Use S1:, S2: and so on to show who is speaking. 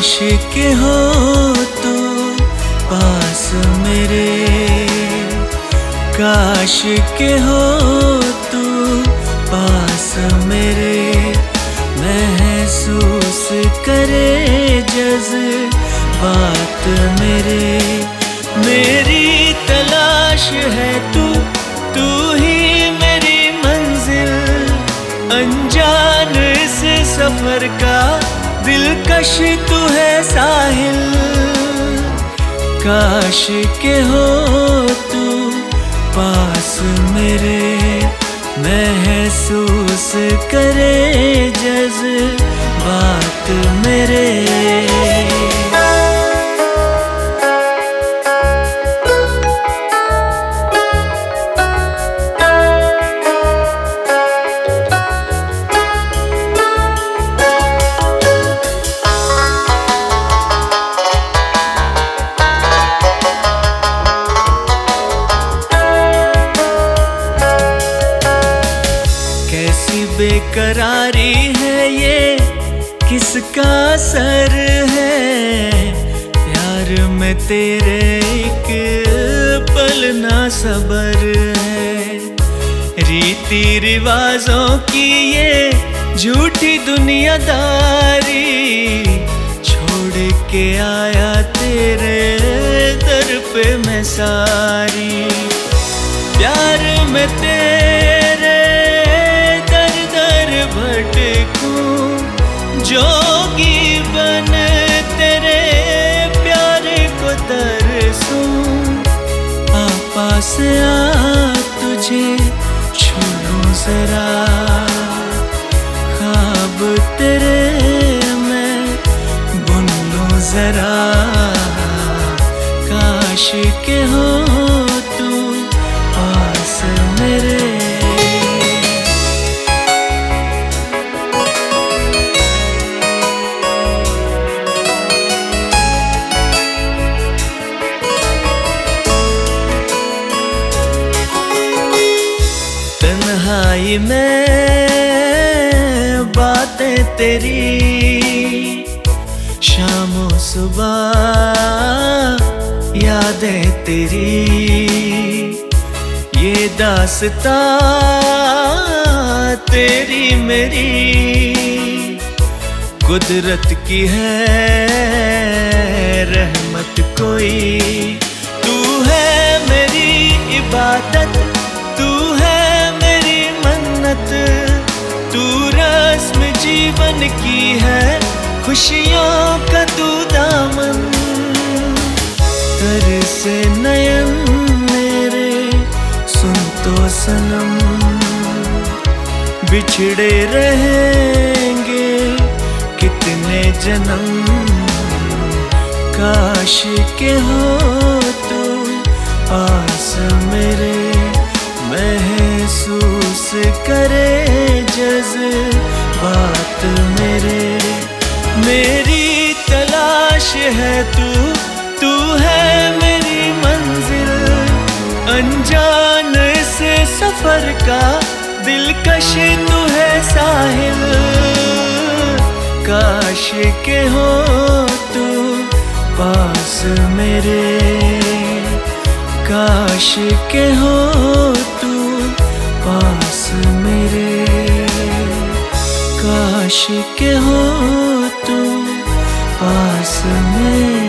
S1: काश के हो तो पास मेरे। काश के हो तो पास मेरे। महसूस करे जज बात मेरे। मेरी तलाश है तू तू ही मेरी मंजिल। अनजान इस सफ़र का दिलकश तू है साहिल। काश के हो तू पास मेरे महसूस करे जज। बेकरारी है ये? किसका सर है? प्यार में तेरे एक पल ना सबर है। रीति रिवाजों की ये झूठी दुनियादारी छोड़ के आया तेरे दर पे मैं सारी। प्यार में तेरे तुझे छू जरा। खाब तेरे मैं बुन लूँ जरा। काश के हो तू पास मेरे तन्हाई में बातें तेरी। शाम सुबह यादें तेरी। ये दासता तेरी मेरी। कुदरत की है की है खुशियों का तू दामन। तर से नयन मेरे, सुन तो सनम। बिछड़े रहेंगे कितने जन्म। काश के हो तो पास मेरे महसूस करे जज। बात मेरे, मेरी तलाश है तू तू है मेरी मंजिल। अनजान इस सफ़र का दिलकश तू है साहिल। काश के हो तू पास मेरे, काश के हो तू पास काश के हो तू पास मेरे